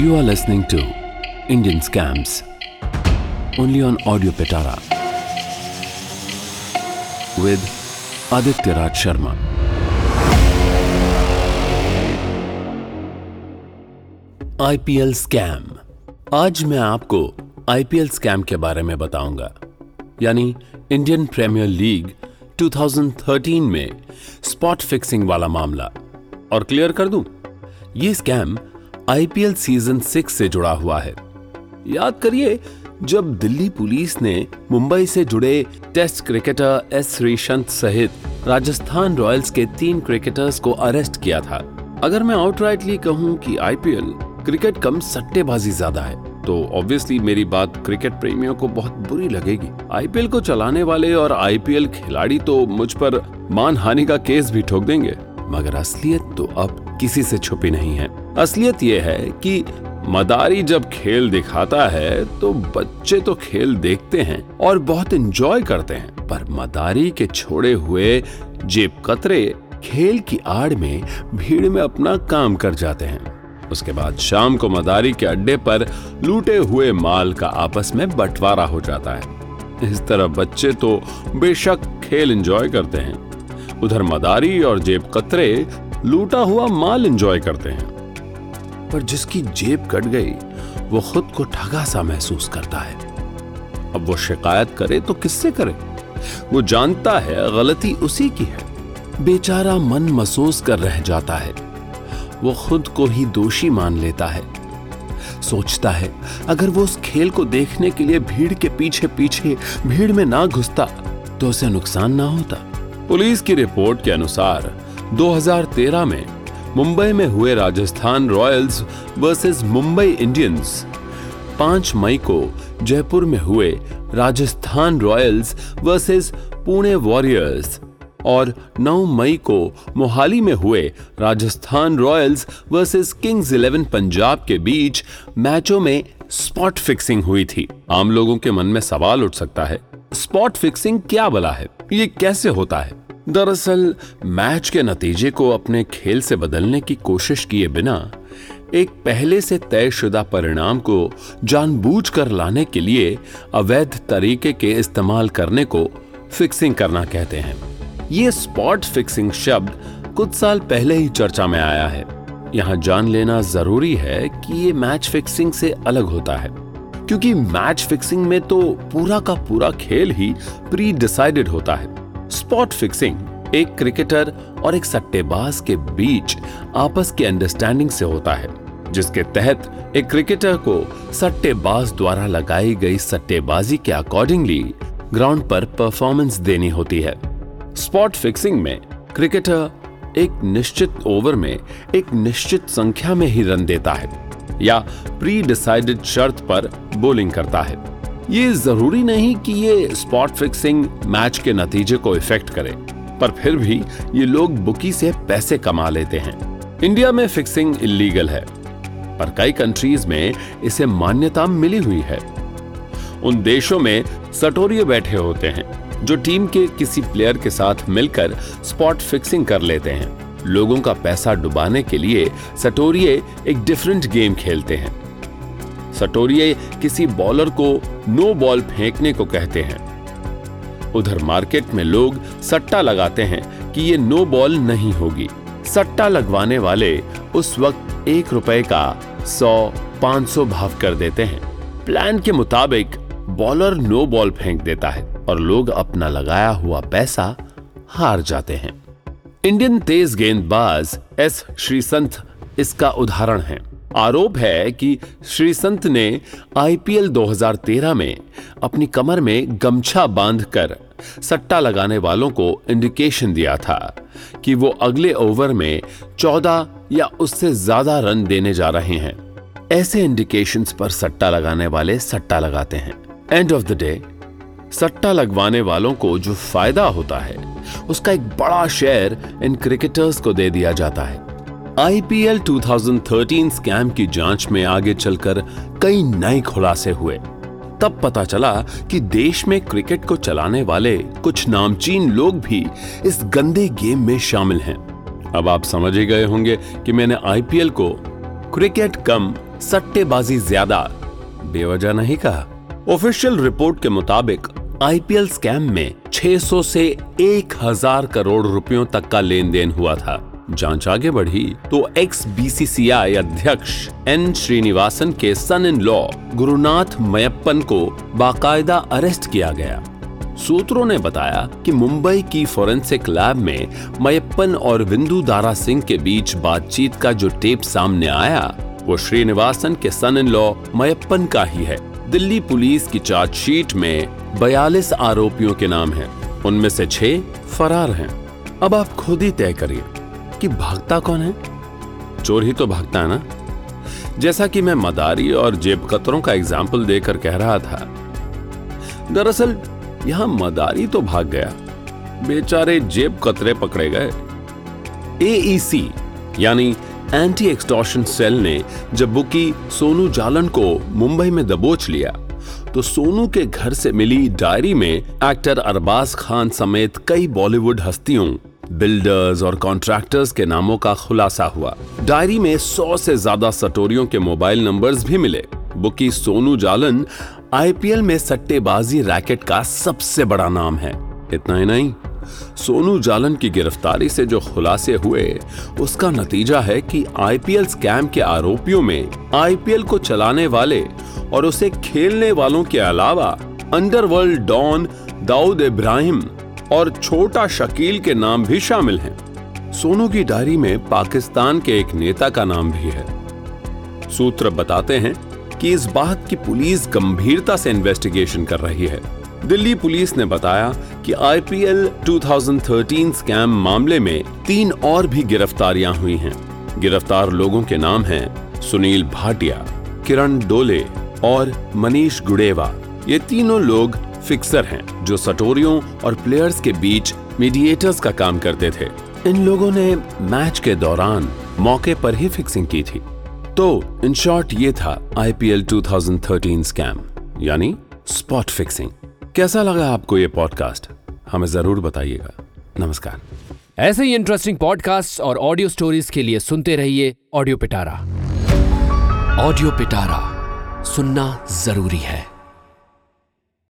You are listening to Indian Scams, only on Audio Petara with Aditya Raj Sharma. IPL scam आज मैं आपको IPL scam के बारे में बताऊँगा। यानी इंडियन प्रीमियर लीग 2013 में स्पॉट फिक्सिंग वाला मामला। और क्लियर कर दूँ? ये स्कैम आईपीएल सीज़न सिक्स से जुड़ा हुआ है। याद करिए, जब दिल्ली पुलिस ने मुंबई से जुड़े टेस्ट क्रिकेटर एस श्रीशंत सहित राजस्थान रॉयल्स के तीन क्रिकेटर्स को अरेस्ट किया था। अगर मैं आउटराइटली कहूँ कि आईपीएल क्रिकेट कम सट्टेबाजी ज़्यादा है तो ऑब्वियसली मेरी बात क्रिकेट प्रेमियों को बहुत बुरी लगेगी। आईपीएल को चलाने वाले और आईपीएल खिलाड़ी तो मुझ पर मान हानि का केस भी ठोक देंगे, मगर असलियत तो अब किसी से छुपी नहीं है। असलियत यह है कि मदारी जब खेल दिखाता है तो बच्चे तो खेल देखते हैं और बहुत एंजॉय करते हैं। पर मदारी के छोड़े हुए जेब कतरे खेल की आड़ में भीड़ में अपना काम कर जाते हैं। उसके बाद शाम को मदारी के अड्डे पर लूटे हुए माल का आपस में बंटवारा हो जाता है। इस तरह बच्चे तो बेशक खेल एंजॉय करते हैं। उधर मदारी और जेब कतरे लूटा हुआ माल एंजॉय करते हैं। पर जिसकी जेब कट गई, वो खुद को ठगा सा महसूस करता है। अब वो शिकायत करे तो किससे करे? वो जानता है गलती उसी की है। बेचारा मन महसूस कर रह जाता है। वो खुद को ही दोषी मान लेता है। सोचता है, अगर वो उस खेल को देखने के लिए भीड़ के पीछे पीछे भीड़ में ना घुसता तो उसे नुकसान ना होता। पुलिस की रिपोर्ट के अनुसार 2013 में मुंबई में हुए Rajasthan Royals versus Mumbai Indians 5 मई को जयपुर में हुए Rajasthan Royals versus Pune Warriors और 9 मई को मोहाली में हुए Rajasthan Royals versus Kings Eleven Punjab के बीच मैचों में स्पॉट फिक्सिंग हुई थी। आम लोगों के मन में सवाल उठ सकता है, स्पॉट फिक्सिंग क्या बला है? ये कैसे होता है? दरअसल, मैच के नतीजे को अपने खेल से बदलने की कोशिश किए बिना, एक पहले से तयशुदा परिणाम को जानबूझकर लाने के लिए अवैध तरीके के इस्तेमाल करने को फिक्सिंग करना कहते हैं। ये स्पॉट फिक्सिंग शब्द कुछ साल पहले ही चर्चा में आया है। यहाँ जान लेना ज़रूरी है कि ये मैच फिक्सिंग से अलग होता है, क्योंकि मैच फिक्सिंग में तो पूरा का पूरा खेल ही प्री डिसाइडेड होता है। स्पॉट फिक्सिंग एक क्रिकेटर और एक सट्टेबाज के बीच आपस के अंडरस्टैंडिंग से होता है, जिसके तहत एक क्रिकेटर को सट्टेबाज द्वारा लगाई गई सट्टेबाजी के अकॉर्डिंगली ग्राउंड पर परफॉर्मेंस देनी होती है। स्पॉट फिक्सिंग में क्रिकेटर एक निश्चित ओवर में एक निश्चित संख्या में ही रन देता है, या प्री डिसाइडेड शर्त पर बोलिंग करता है। ये ज़रूरी नहीं कि ये स्पॉट फिक्सिंग मैच के नतीजे को इफ़ेक्ट करे, पर फिर भी ये लोग बुकी से पैसे कमा लेते हैं। इंडिया में फिक्सिंग इलीगल है, पर कई कंट्रीज़ में इसे मान्यता मिली हुई है। उन देशों में सटोरिये बैठे होते हैं, जो टीम के किसी प्लेयर के साथ मिलकर स्पॉट फिक्सिंग कर लेते हैं। लोगों का पैसा डुबाने के लिए सटोरिये एक डिफरेंट गेम खेलते हैं। सटोरिये किसी बॉलर को नो बॉल फेंकने को कहते हैं। उधर मार्केट में लोग सट्टा लगाते हैं कि ये नो बॉल नहीं होगी। सट्टा लगवाने वाले उस वक्त एक रुपए का सौ, पाँच सौ भाव कर देते हैं। प्लान के मुताबिक बॉलर नो बॉल फेंक देता है और लोग अपना लगाया हुआ पैसा हार जाते हैं। इंडियन तेज गेंदबाज एस श्रीसंत इसका उदाहरण है। आरोप है कि श्री संत ने आईपीएल 2013 में अपनी कमर में गमछा बांधकर सट्टा लगाने वालों को इंडिकेशन दिया था कि वो अगले ओवर में 14 या उससे ज़्यादा रन देने जा रहे हैं। ऐसे इंडिकेशंस पर सट्टा लगाने वाले सट्टा लगाते हैं। एंड ऑफ़ द डे सट्टा लगवाने वालों को जो फ़ायदा होता है, उसका एक बड़ा शेयर इन क्रिकेटर्स को दे दिया जाता है। आईपीएल 2013 स्कैम की जाँच में आगे चलकर कई नए खुलासे हुए। तब पता चला कि देश में क्रिकेट को चलाने वाले कुछ नामचीन लोग भी इस गंदे गेम में शामिल हैं। अब आप समझ ही गए होंगे कि मैंने आईपीएल को क्रिकेट कम, सट्टेबाजी ज़्यादा, बेवजह नहीं कहा। ऑफिशियल रिपोर्ट के मुताबिक, आईपीएल स्कैम में 600 से 1000 करोड़ रुपयों तक का लेन देन हुआ था। जाँच आगे बढ़ी तो एक्स बीसीसीआई अध्यक्ष एन श्रीनिवासन के son in law Gurunath Meiyappan को बाकायदा अरेस्ट किया गया। सूत्रों ने बताया कि मुंबई की फोरेंसिक लैब में मयप्पन और विंदु दारा सिंह के बीच बातचीत का जो टेप सामने आया, वो श्रीनिवासन के सन इन लॉ मयप्पन का ही है। दिल्ली पुलिस की चार्जशीट में बयालीस आरोपियों के नाम हैं। उनमें से छह फरार हैं। अब आप खुद ही तय करिए कि भागता कौन है? चोर ही तो भागता है ना। जैसा कि मैं मदारी और जेब कतरों का एग्ज़ाम्पल देकर कह रहा था। दरअसल, यहाँ मदारी तो भाग गया। बेचारे जेब कतरे पकड़े गए। एईसी e यानी एंटी एक्सटॉर्शन सेल ने जब बुकी सोनू जालन को मुंबई में दबोच लिया तो सोनू के घर से मिली डायरी में एक्टर अरबाज खान समेत कई बॉलीवुड हस्तियों बिल्डर्स और कॉन्ट्रैक्टर्स के नामों का खुलासा हुआ। डायरी में सौ से ज़्यादा सटोरियों के मोबाइल नंबर्स भी मिले। बुकी सोनू जालन, आईपीएल में सट्टेबाजी रैकेट का सबसे बड़ा नाम है। इतना ही नहीं, सोनू जालन की गिरफ्तारी से जो खुलासे हुए, उसका नतीजा है कि आईपीएल स्कैम के आरोपियों में आईपीएल को चलाने वाले और उसे खेलने वालों के अलावा अंडरवर्ल्ड डॉन दाऊद इब्राहिम और छोटा शकील के नाम भी शामिल हैं। सोनू की डायरी में पाकिस्तान के एक नेता का नाम भी है। सूत्र बताते हैं कि इस बात की पुलिस गंभीरता से इन्वेस्टिगेशन कर रही है। दिल्ली पुलिस ने बताया कि आईपीएल 2013 स्कैम मामले में तीन और भी गिरफ्तारियाँ हुई हैं। गिरफ़्तार लोगों के नाम हैं सुनील भाटिया, किरण डोले और मनीष गुडेवा। ये तीनों लोग फिक्सर हैं, जो सटोरियों और प्लेयर्स के बीच मीडिएटर्स का काम करते थे। इन लोगों ने मैच के दौरान मौके पर ही फिक्सिंग की थी। तो इन शॉर्ट ये था आईपीएल 2013 स्कैम यानी स्पॉट फिक्सिंग कैसा लगा आपको ये पॉडकास्ट हमें ज़रूर बताइएगा। नमस्कार। ऐसे ही इंटरेस्टिंग पॉडकास्ट और ऑडियो स्टोरीज के लिए सुनते रहिए ऑडियो पिटारा ऑडियो पिटारा सुनना ज़रूरी है।